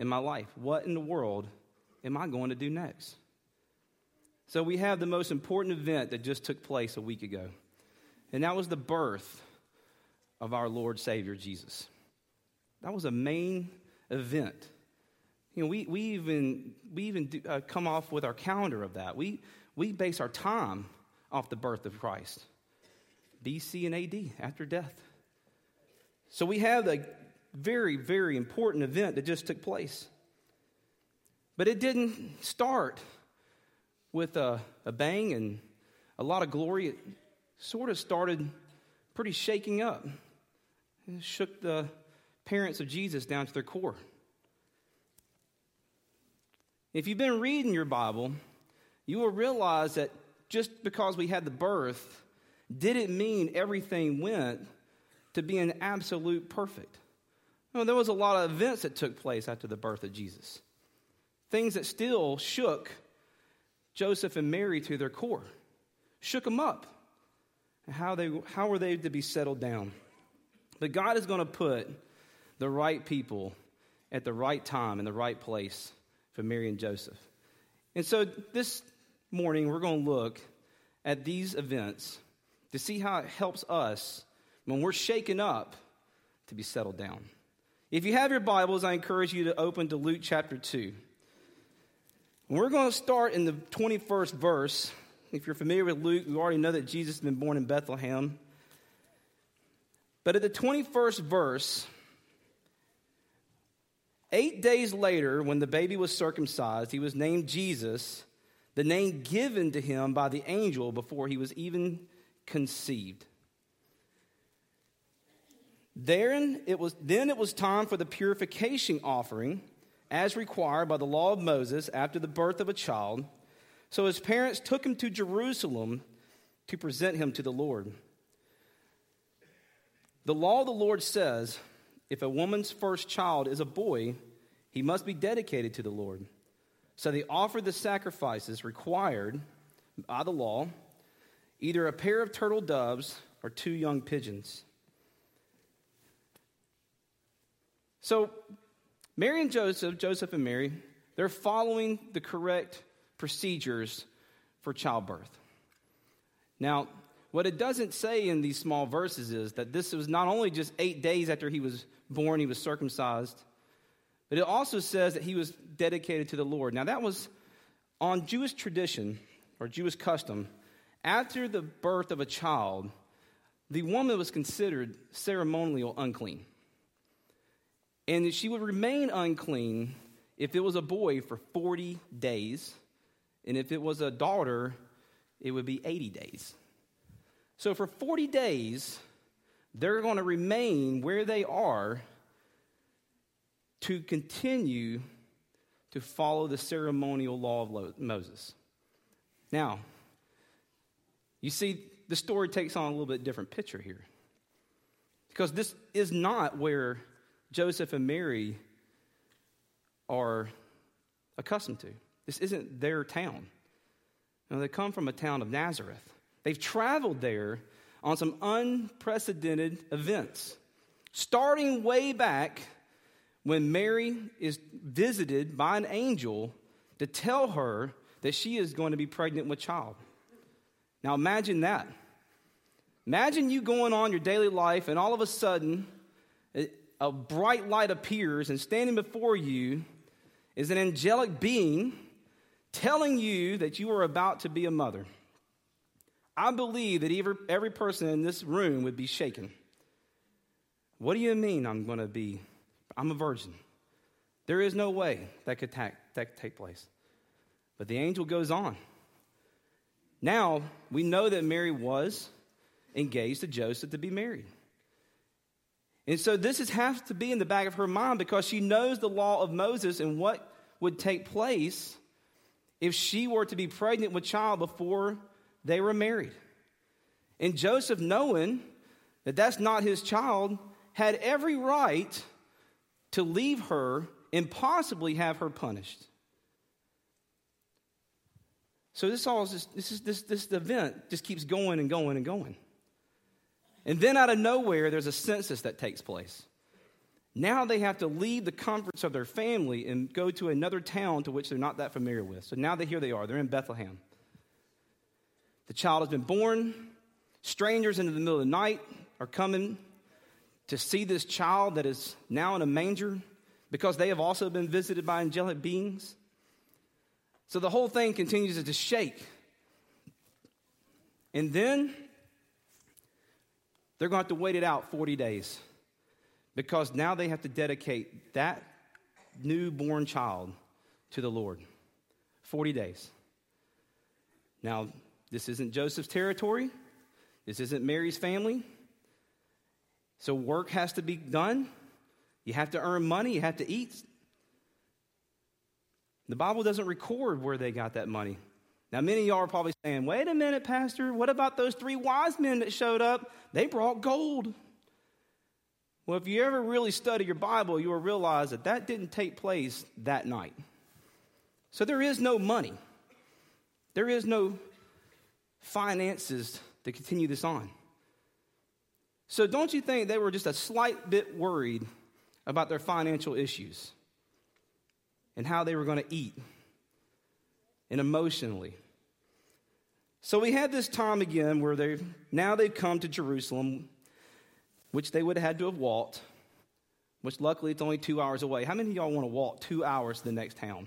in my life. What in the world am I going to do next? So we have the most important event that just took place a week ago, and that was the birth of our Lord Savior Jesus. That was a main event. You know, we, we even, we even do, uh, come off with our calendar of that. We, we base our time off the birth of Christ, BC and AD, after death. So we have a very, very important event that just took place. But it didn't start with a, a bang and a lot of glory. It sort of started pretty shaking up. It shook the parents of Jesus down to their core. If you've been reading your Bible, you will realize that just because we had the birth didn't mean everything went to being absolute perfect. No, there was a lot of events that took place after the birth of Jesus. Things that still shook Joseph and Mary to their core, shook them up. How, they, how were they to be settled down? But God is going to put the right people at the right time in the right place for Mary and Joseph. And so this morning, we're going to look at these events to see how it helps us when we're shaken up to be settled down. If you have your Bibles, I encourage you to open to Luke chapter 2. We're going to start in the 21st verse. If you're familiar with Luke, you already know that Jesus has been born in Bethlehem. But at the 21st verse, eight days later, when the baby was circumcised, he was named Jesus the name given to him by the angel before he was even conceived. Then it was, then it was time for the purification offering, as required by the law of Moses after the birth of a child. So his parents took him to Jerusalem to present him to the Lord. The law of the Lord says if a woman's first child is a boy, he must be dedicated to the Lord. So they offered the sacrifices required by the law either a pair of turtle doves or two young pigeons. So Mary and Joseph, Joseph and Mary, they're following the correct procedures for childbirth. Now, what it doesn't say in these small verses is that this was not only just eight days after he was born, he was circumcised, but it also says that he was dedicated to the Lord. Now, that was on Jewish tradition or Jewish custom. After the birth of a child, the woman was considered ceremonial unclean. And she would remain unclean if it was a boy for 40 days. And if it was a daughter, it would be 80 days. So for 40 days, they're going to remain where they are to continue to follow the ceremonial law of Moses. Now, you see, the story takes on a little bit different picture here. Because this is not where Joseph and Mary are accustomed to. This isn't their town. You know, they come from a town of Nazareth. They've traveled there on some unprecedented events, starting way back when Mary is visited by an angel to tell her that she is going to be pregnant with child. Now imagine that. Imagine you going on your daily life and all of a sudden a bright light appears and standing before you is an angelic being telling you that you are about to be a mother. I believe that every, every person in this room would be shaken. What do you mean I'm going to be I'm a virgin. There is no way that could, ta- that could take place. But the angel goes on. Now, we know that Mary was engaged to Joseph to be married. And so this is, has to be in the back of her mind because she knows the law of Moses and what would take place if she were to be pregnant with child before they were married. And Joseph, knowing that that's not his child, had every right to leave her and possibly have her punished. So this all is just, this is this this event just keeps going and going and going. And then out of nowhere, there's a census that takes place. Now they have to leave the comforts of their family and go to another town to which they're not that familiar with. So now that here they are. They're in Bethlehem. The child has been born. Strangers into the middle of the night are coming to see this child that is now in a manger because they have also been visited by angelic beings. So the whole thing continues to shake. And then they're going to have to wait it out 40 days because now they have to dedicate that newborn child to the Lord. 40 days. Now, this isn't Joseph's territory. This isn't Mary's family. So work has to be done. You have to earn money, you have to eat. The Bible doesn't record where they got that money. Now, many of y'all are probably saying, wait a minute, Pastor, what about those three wise men that showed up? They brought gold. Well, if you ever really study your Bible, you will realize that that didn't take place that night. So there is no money, there is no finances to continue this on. So don't you think they were just a slight bit worried about their financial issues and how they were going to eat and emotionally? So we had this time again where they now they've come to Jerusalem, which they would have had to have walked, which luckily it's only two hours away. How many of y'all want to walk two hours to the next town?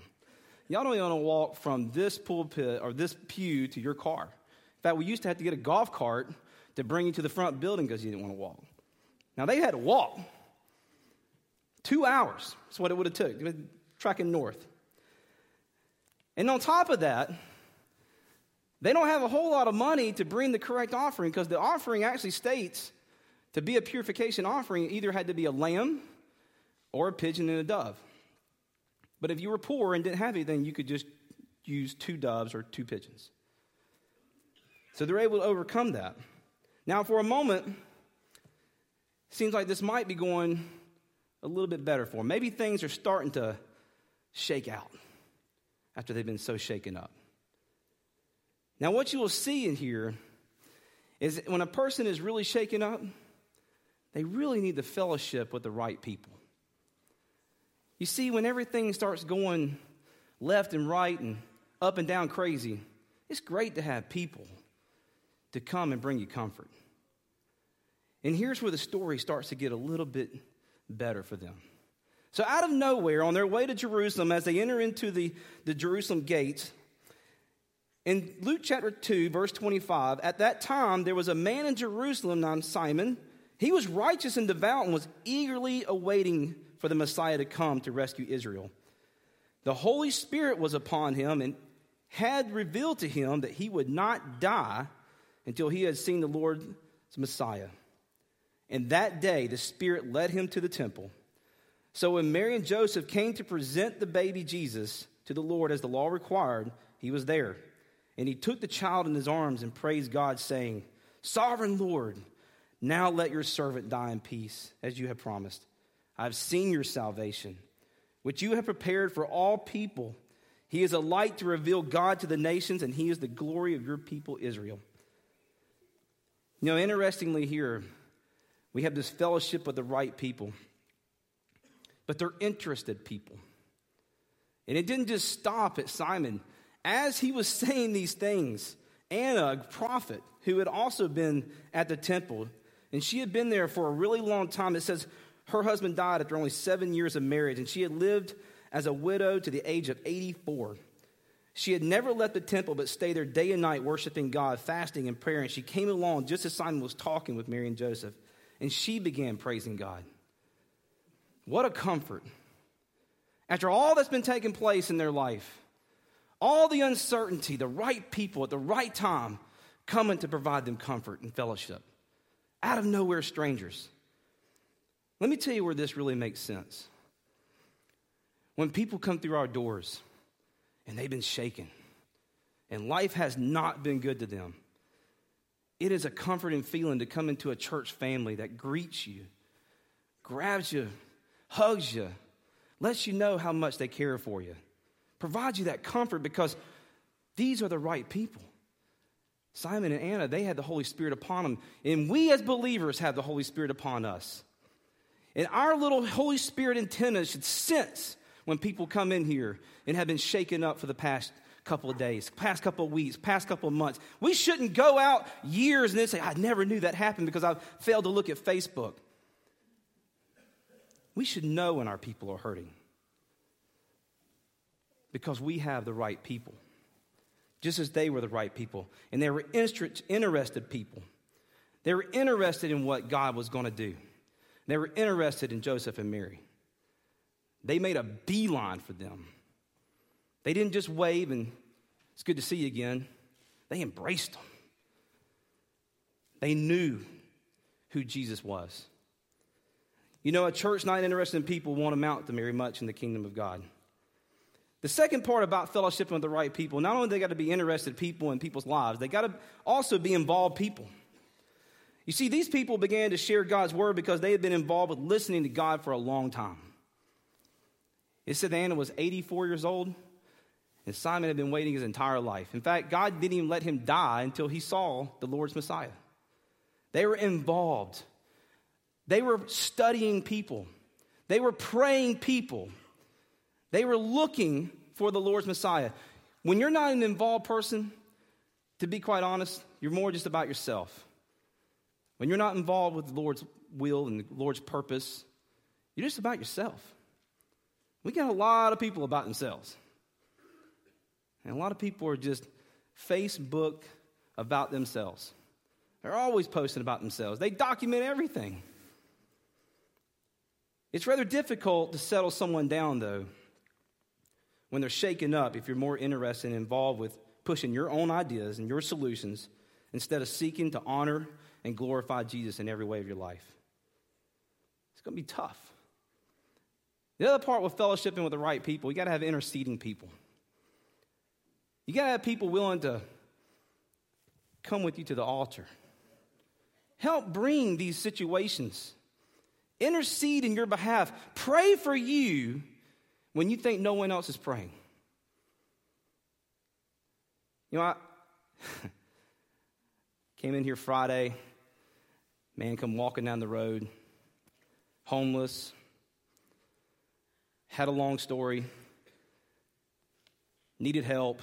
Y'all don't even want to walk from this pulpit or this pew to your car. In fact, we used to have to get a golf cart to bring you to the front building because you didn't want to walk. Now they had to walk. Two hours. That's what it would have took. Tracking north. And on top of that, they don't have a whole lot of money to bring the correct offering because the offering actually states to be a purification offering, it either had to be a lamb or a pigeon and a dove. But if you were poor and didn't have anything, you could just use two doves or two pigeons. So they're able to overcome that. Now, for a moment, seems like this might be going a little bit better for them. Maybe things are starting to shake out after they've been so shaken up. Now, what you will see in here is when a person is really shaken up, they really need the fellowship with the right people. You see, when everything starts going left and right and up and down crazy, it's great to have people to come and bring you comfort. And here's where the story starts to get a little bit better for them. So, out of nowhere, on their way to Jerusalem, as they enter into the, the Jerusalem gates, in Luke chapter 2, verse 25, at that time there was a man in Jerusalem named Simon. He was righteous and devout and was eagerly awaiting for the Messiah to come to rescue Israel. The Holy Spirit was upon him and had revealed to him that he would not die until he had seen the Lord's Messiah. And that day, the Spirit led him to the temple. So when Mary and Joseph came to present the baby Jesus to the Lord as the law required, he was there. And he took the child in his arms and praised God, saying, Sovereign Lord, now let your servant die in peace, as you have promised. I have seen your salvation, which you have prepared for all people. He is a light to reveal God to the nations, and he is the glory of your people, Israel. You know, interestingly, here, we have this fellowship with the right people, but they're interested people. And it didn't just stop at Simon. As he was saying these things, Anna, a prophet who had also been at the temple, and she had been there for a really long time, it says her husband died after only seven years of marriage, and she had lived as a widow to the age of 84. She had never left the temple but stayed there day and night worshiping God, fasting and prayer. And she came along just as Simon was talking with Mary and Joseph, and she began praising God. What a comfort. After all that's been taking place in their life, all the uncertainty, the right people at the right time coming to provide them comfort and fellowship. Out of nowhere, strangers. Let me tell you where this really makes sense. When people come through our doors, and they've been shaken. And life has not been good to them. It is a comforting feeling to come into a church family that greets you, grabs you, hugs you, lets you know how much they care for you, provides you that comfort because these are the right people. Simon and Anna, they had the Holy Spirit upon them. And we as believers have the Holy Spirit upon us. And our little Holy Spirit antennas should sense when people come in here and have been shaken up for the past couple of days, past couple of weeks, past couple of months. We shouldn't go out years and then say, I never knew that happened because I failed to look at Facebook. We should know when our people are hurting because we have the right people, just as they were the right people. And they were interested people. They were interested in what God was going to do. They were interested in Joseph and Mary. They made a beeline for them. They didn't just wave and it's good to see you again. They embraced them. They knew who Jesus was. You know, a church not interested in people won't amount to very much in the kingdom of God. The second part about fellowshipping with the right people, not only they got to be interested people in people's lives, they got to also be involved people. You see, these people began to share God's word because they had been involved with listening to God for a long time. It said Anna was 84 years old, and Simon had been waiting his entire life. In fact, God didn't even let him die until he saw the Lord's Messiah. They were involved, they were studying people, they were praying people, they were looking for the Lord's Messiah. When you're not an involved person, to be quite honest, you're more just about yourself. When you're not involved with the Lord's will and the Lord's purpose, you're just about yourself. We got a lot of people about themselves. And a lot of people are just Facebook about themselves. They're always posting about themselves, they document everything. It's rather difficult to settle someone down, though, when they're shaken up if you're more interested and involved with pushing your own ideas and your solutions instead of seeking to honor and glorify Jesus in every way of your life. It's going to be tough. The other part with fellowshipping with the right people, you got to have interceding people. You got to have people willing to come with you to the altar. Help bring these situations. Intercede in your behalf. Pray for you when you think no one else is praying. You know, I came in here Friday, man come walking down the road, homeless, had a long story, needed help.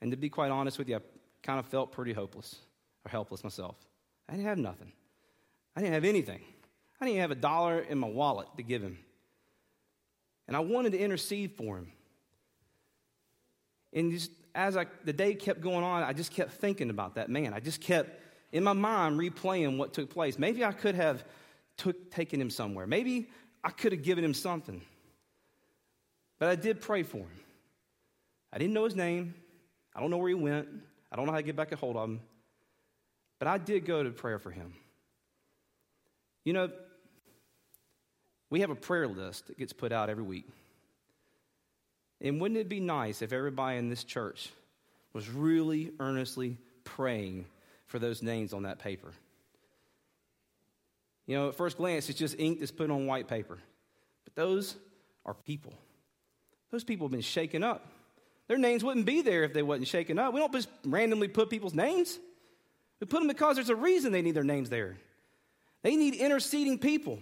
And to be quite honest with you, I kind of felt pretty hopeless or helpless myself. I didn't have nothing. I didn't have anything. I didn't even have a dollar in my wallet to give him. And I wanted to intercede for him. And just as I, the day kept going on, I just kept thinking about that man. I just kept in my mind replaying what took place. Maybe I could have took, taken him somewhere. Maybe I could have given him something. But I did pray for him. I didn't know his name. I don't know where he went. I don't know how to get back a hold of him. But I did go to prayer for him. You know, we have a prayer list that gets put out every week. And wouldn't it be nice if everybody in this church was really earnestly praying for those names on that paper? You know, at first glance, it's just ink that's put on white paper. But those are people. Those people have been shaken up. Their names wouldn't be there if they wasn't shaken up. We don't just randomly put people's names. We put them because there's a reason they need their names there. They need interceding people.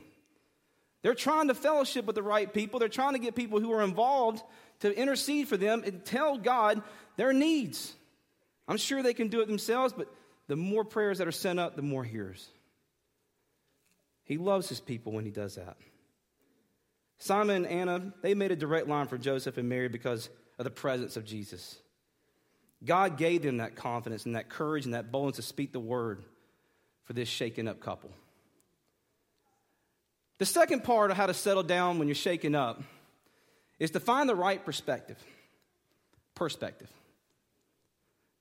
They're trying to fellowship with the right people. They're trying to get people who are involved to intercede for them and tell God their needs. I'm sure they can do it themselves, but the more prayers that are sent up, the more hears. He loves his people when he does that. Simon and Anna, they made a direct line for Joseph and Mary because of the presence of Jesus. God gave them that confidence and that courage and that boldness to speak the word for this shaken up couple. The second part of how to settle down when you're shaken up is to find the right perspective. Perspective.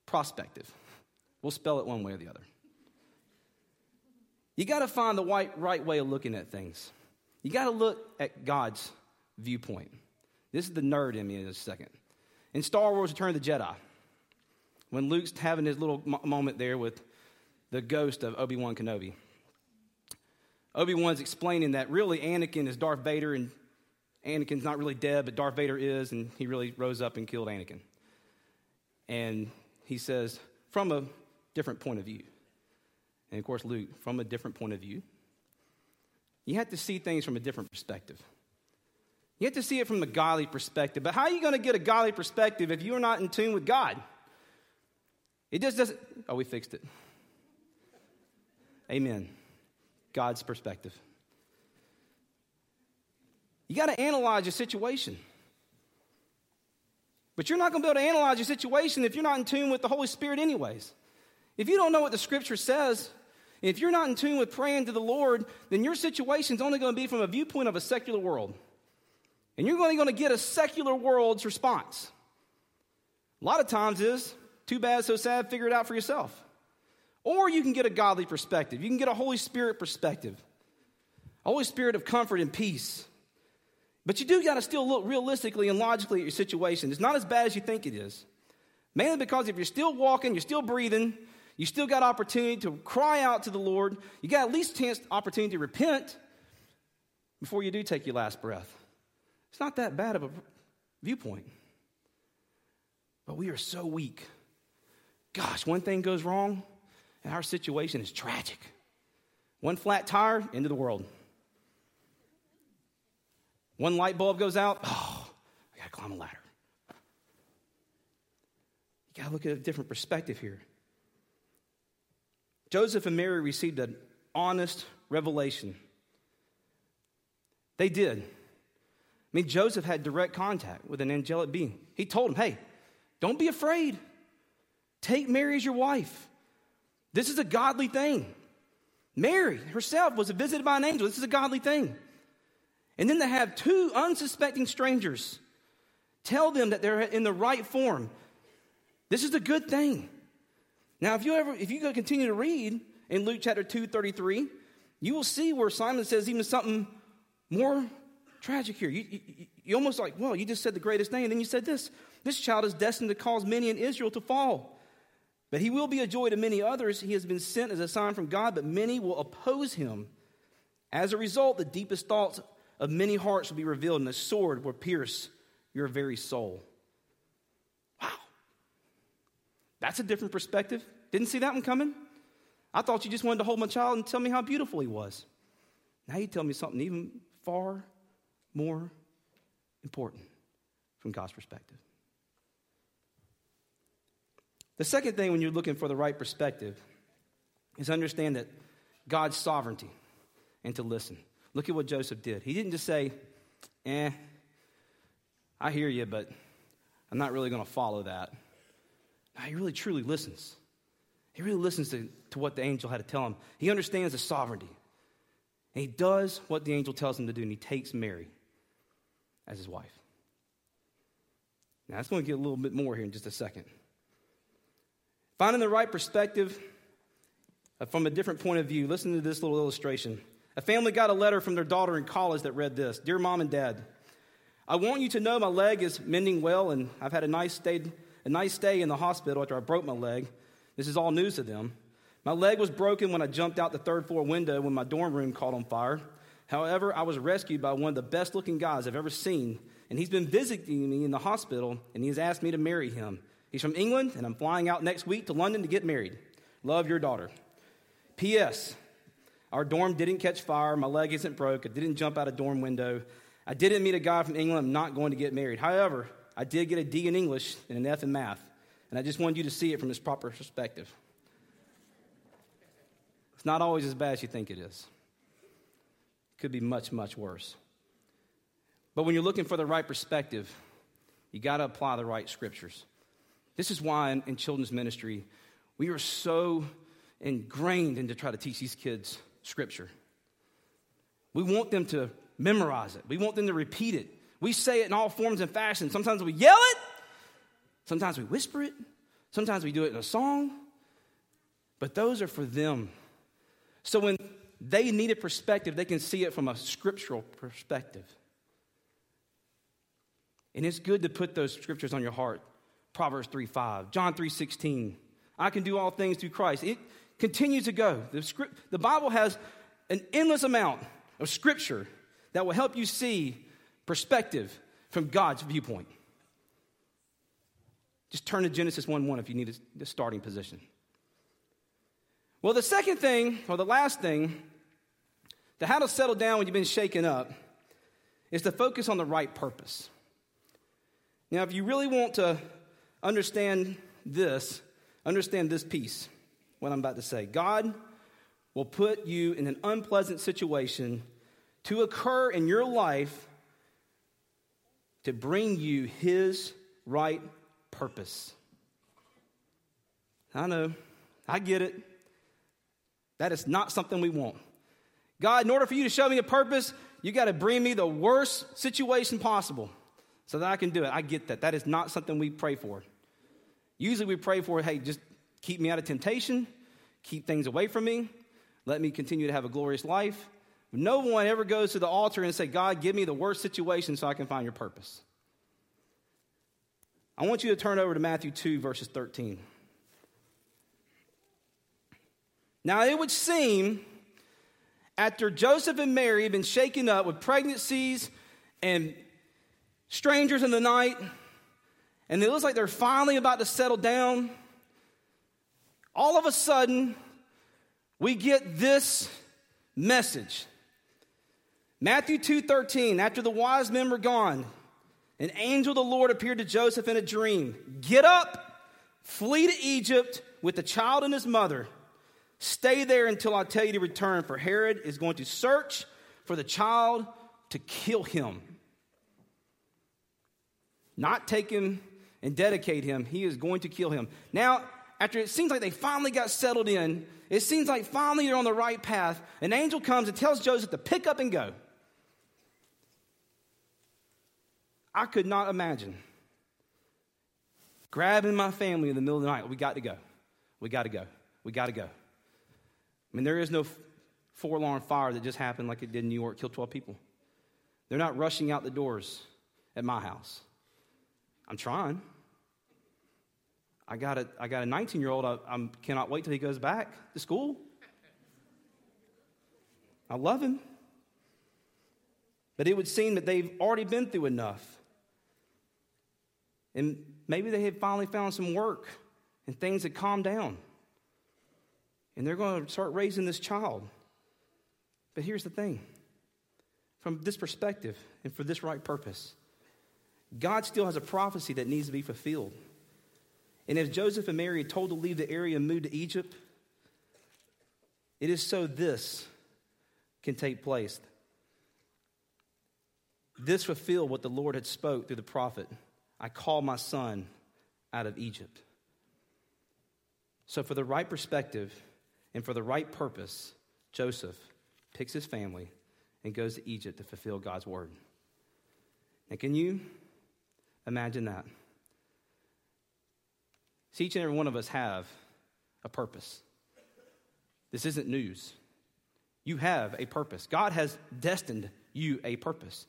Prospective. We'll spell it one way or the other. You got to find the right, right way of looking at things. You got to look at God's viewpoint. This is the nerd in me in a second. In Star Wars Return of the Jedi, when Luke's having his little moment there with the ghost of Obi Wan Kenobi, Obi Wan's explaining that really Anakin is Darth Vader and Anakin's not really dead, but Darth Vader is, and he really rose up and killed Anakin. And he says, from a different point of view. And of course, Luke, from a different point of view. you have to see things from a different perspective. You have to see it from the godly perspective. But how are you going to get a godly perspective if you're not in tune with God? It just doesn't. Oh, we fixed it. Amen. God's perspective. You got to analyze your situation. But you're not going to be able to analyze your situation if you're not in tune with the Holy Spirit, anyways. If you don't know what the scripture says, if you're not in tune with praying to the Lord, then your situation is only going to be from a viewpoint of a secular world. And you're only going to get a secular world's response. A lot of times is too bad, so sad, figure it out for yourself. Or you can get a godly perspective. You can get a Holy Spirit perspective, a Holy Spirit of comfort and peace. But you do got to still look realistically and logically at your situation. It's not as bad as you think it is. Mainly because if you're still walking, you're still breathing, you still got opportunity to cry out to the Lord. You got at least chance opportunity to repent before you do take your last breath. It's not that bad of a viewpoint. But we are so weak. Gosh, one thing goes wrong, and our situation is tragic. One flat tire, into the world. One light bulb goes out, oh, I gotta climb a ladder. You gotta look at a different perspective here. Joseph and Mary received an honest revelation. They did. I mean, Joseph had direct contact with an angelic being. He told him, hey, don't be afraid. Take Mary as your wife. This is a godly thing. Mary herself was visited by an angel. This is a godly thing. And then to have two unsuspecting strangers tell them that they're in the right form. This is a good thing. Now, if you ever, if you go continue to read in Luke chapter 2, 33, you will see where Simon says even something more tragic here. You, you, you almost like, well, you just said the greatest thing, and then you said this. This child is destined to cause many in Israel to fall. But he will be a joy to many others. He has been sent as a sign from God, but many will oppose him. As a result, the deepest thoughts of many hearts will be revealed, and the sword will pierce your very soul. Wow. That's a different perspective. Didn't see that one coming. I thought you just wanted to hold my child and tell me how beautiful he was. Now you tell me something even far more important from God's perspective. The second thing when you're looking for the right perspective is understand that God's sovereignty and to listen. Look at what Joseph did. He didn't just say, eh, I hear you, but I'm not really going to follow that. Now, he really truly listens. He really listens to, to what the angel had to tell him. He understands the sovereignty. And he does what the angel tells him to do, and he takes Mary as his wife. Now, that's going to get a little bit more here in just a second. Finding the right perspective uh, from a different point of view, listen to this little illustration. A family got a letter from their daughter in college that read this Dear mom and dad, I want you to know my leg is mending well, and I've had a nice stay a nice stay in the hospital after I broke my leg. This is all news to them. My leg was broken when I jumped out the third floor window when my dorm room caught on fire. However, I was rescued by one of the best looking guys I've ever seen, and he's been visiting me in the hospital, and he's asked me to marry him. He's from England, and I'm flying out next week to London to get married. Love your daughter. P.S. Our dorm didn't catch fire. My leg isn't broke. I didn't jump out a dorm window. I didn't meet a guy from England. I'm not going to get married. However, I did get a D in English and an F in math, and I just wanted you to see it from its proper perspective. It's not always as bad as you think it is. It could be much, much worse. But when you're looking for the right perspective, you got to apply the right scriptures. This is why in, in, children's ministry, we are so ingrained into try to teach these kids scripture. We want them to memorize it, we want them to repeat it. We say it in all forms and fashions. Sometimes we yell it, sometimes we whisper it, sometimes we do it in a song. But those are for them. So when they need a perspective, they can see it from a scriptural perspective. And it's good to put those scriptures on your heart. Proverbs 3 5, John 3 16. I can do all things through Christ. It continues to go. The, script, the Bible has an endless amount of scripture that will help you see perspective from God's viewpoint. Just turn to Genesis 1 1 if you need a, a starting position. Well, the second thing, or the last thing to how to settle down when you've been shaken up is to focus on the right purpose. Now, if you really want to understand this, understand this piece, what I'm about to say. God will put you in an unpleasant situation to occur in your life to bring you His right purpose. I know, I get it. That is not something we want. God, in order for you to show me a purpose, you got to bring me the worst situation possible so that I can do it. I get that. That is not something we pray for. Usually we pray for, hey, just keep me out of temptation, keep things away from me, let me continue to have a glorious life. No one ever goes to the altar and say, God, give me the worst situation so I can find your purpose. I want you to turn over to Matthew 2, verses 13. Now, it would seem after Joseph and Mary had been shaken up with pregnancies and strangers in the night, and it looks like they're finally about to settle down, all of a sudden, we get this message. Matthew 2:13 After the wise men were gone an angel of the Lord appeared to Joseph in a dream. Get up, flee to Egypt with the child and his mother. Stay there until I tell you to return, for Herod is going to search for the child to kill him. Not take him and dedicate him, he is going to kill him. Now, after it seems like they finally got settled in, it seems like finally they're on the right path, an angel comes and tells Joseph to pick up and go. I could not imagine grabbing my family in the middle of the night. We got to go. We got to go. We got to go. I mean, there is no four alarm fire that just happened like it did in New York, killed 12 people. They're not rushing out the doors at my house. I'm trying. I got a, I got a 19 year old. I I'm, cannot wait till he goes back to school. I love him. But it would seem that they've already been through enough. And maybe they had finally found some work and things had calmed down and they're going to start raising this child. But here's the thing from this perspective and for this right purpose, God still has a prophecy that needs to be fulfilled. And if Joseph and Mary are told to leave the area and move to Egypt, it is so this can take place. This fulfilled what the Lord had spoke through the prophet. I call my son out of Egypt. So, for the right perspective, and for the right purpose, Joseph picks his family and goes to Egypt to fulfill God's word. And can you imagine that? See, each and every one of us have a purpose. This isn't news. You have a purpose. God has destined you a purpose.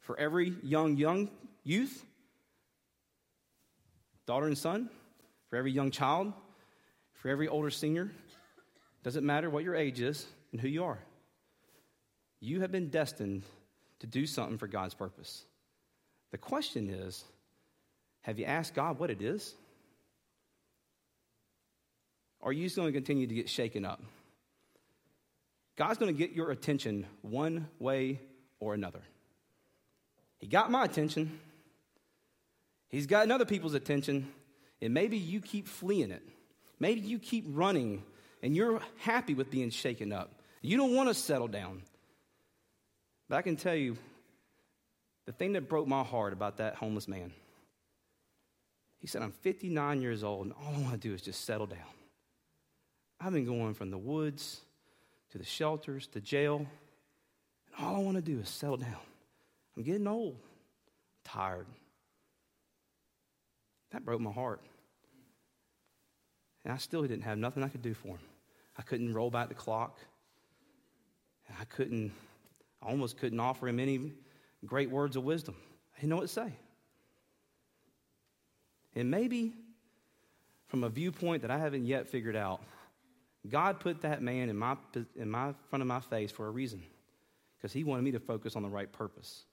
For every young, young youth, daughter and son, for every young child, for every older senior, doesn't matter what your age is and who you are. You have been destined to do something for God's purpose. The question is have you asked God what it is? Or are you just going to continue to get shaken up? God's going to get your attention one way or another. He got my attention. He's gotten other people's attention. And maybe you keep fleeing it. Maybe you keep running and you're happy with being shaken up. You don't want to settle down. But I can tell you the thing that broke my heart about that homeless man. He said, I'm 59 years old, and all I want to do is just settle down. I've been going from the woods to the shelters to jail, and all I want to do is settle down. I'm getting old, tired. That broke my heart. And I still didn't have nothing I could do for him. I couldn't roll back the clock. I couldn't, I almost couldn't offer him any great words of wisdom. Didn't know what to say. And maybe from a viewpoint that I haven't yet figured out, God put that man in my, in my front of my face for a reason because he wanted me to focus on the right purpose.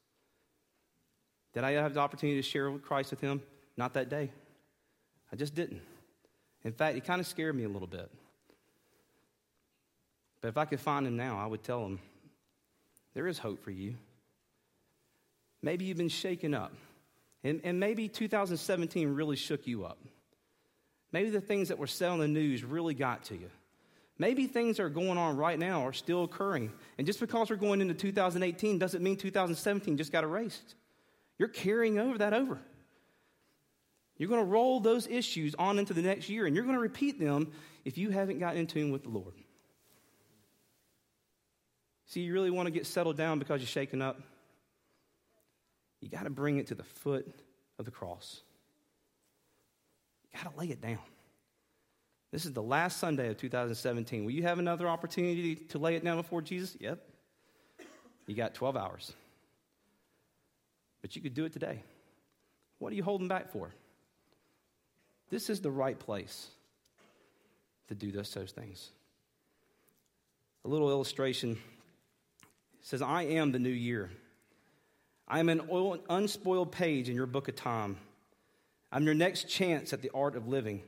Did I have the opportunity to share Christ with him? Not that day. I just didn't. In fact, it kind of scared me a little bit. But if I could find him now, I would tell him, there is hope for you. Maybe you've been shaken up. And, and maybe 2017 really shook you up. Maybe the things that were said on the news really got to you. Maybe things that are going on right now are still occurring. And just because we're going into 2018 doesn't mean 2017 just got erased. You're carrying over that over. You're going to roll those issues on into the next year, and you're going to repeat them if you haven't gotten in tune with the Lord. See, you really want to get settled down because you're shaken up? You got to bring it to the foot of the cross. You got to lay it down. This is the last Sunday of 2017. Will you have another opportunity to lay it down before Jesus? Yep. You got 12 hours. But you could do it today. What are you holding back for? This is the right place to do those, those things. A little illustration says, I am the new year. I am an unspoiled page in your book of time. I'm your next chance at the art of living.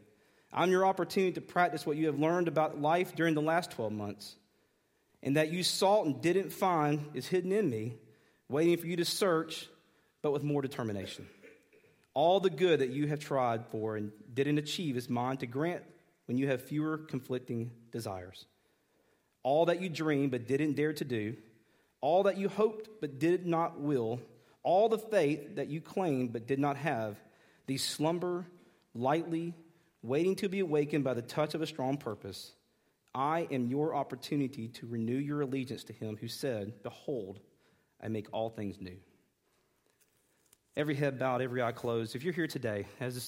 I'm your opportunity to practice what you have learned about life during the last 12 months. And that you sought and didn't find is hidden in me, waiting for you to search, but with more determination. All the good that you have tried for and didn't achieve is mine to grant when you have fewer conflicting desires. All that you dreamed but didn't dare to do, all that you hoped but did not will, all the faith that you claimed but did not have, these slumber lightly, waiting to be awakened by the touch of a strong purpose. I am your opportunity to renew your allegiance to him who said, Behold, I make all things new. Every head bowed, every eye closed. If you're here today, as this is